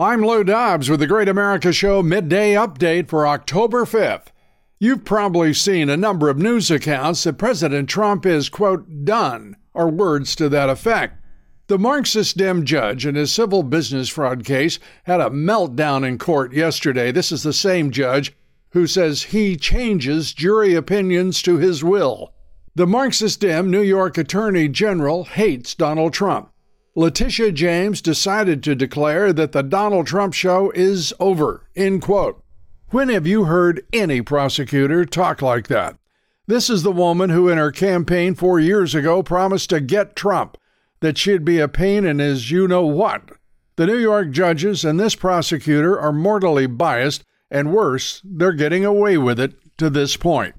I'm Lou Dobbs with the Great America Show midday update for October 5th. You've probably seen a number of news accounts that President Trump is, quote, done, or words to that effect. The Marxist Dem judge in his civil business fraud case had a meltdown in court yesterday. This is the same judge who says he changes jury opinions to his will. The Marxist Dem New York Attorney General hates Donald Trump. Letitia James decided to declare that the Donald Trump show is over. End quote. When have you heard any prosecutor talk like that? This is the woman who, in her campaign four years ago, promised to get Trump, that she'd be a pain in his you know what. The New York judges and this prosecutor are mortally biased, and worse, they're getting away with it to this point.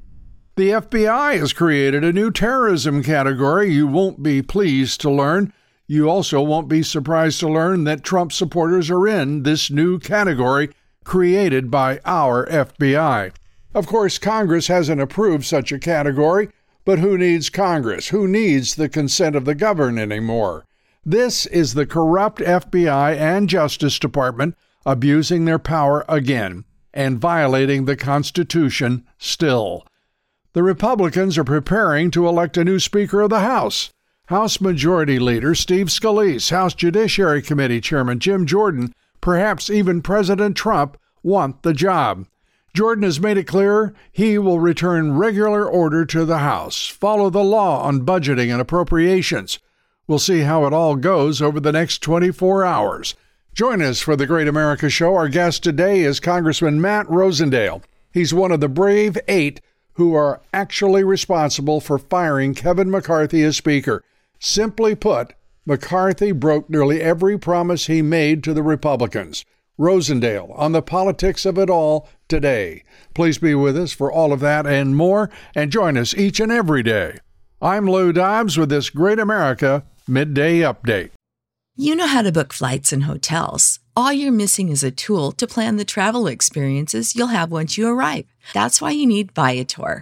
The FBI has created a new terrorism category you won't be pleased to learn you also won't be surprised to learn that Trump supporters are in this new category created by our FBI. Of course, Congress hasn't approved such a category, but who needs Congress? Who needs the consent of the governed anymore? This is the corrupt FBI and Justice Department abusing their power again and violating the Constitution still. The Republicans are preparing to elect a new Speaker of the House. House Majority Leader Steve Scalise, House Judiciary Committee Chairman Jim Jordan, perhaps even President Trump want the job. Jordan has made it clear he will return regular order to the House, follow the law on budgeting and appropriations. We'll see how it all goes over the next 24 hours. Join us for the Great America Show. Our guest today is Congressman Matt Rosendale. He's one of the brave eight who are actually responsible for firing Kevin McCarthy as Speaker. Simply put, McCarthy broke nearly every promise he made to the Republicans. Rosendale on the politics of it all today. Please be with us for all of that and more, and join us each and every day. I'm Lou Dobbs with this Great America Midday Update. You know how to book flights and hotels. All you're missing is a tool to plan the travel experiences you'll have once you arrive. That's why you need Viator.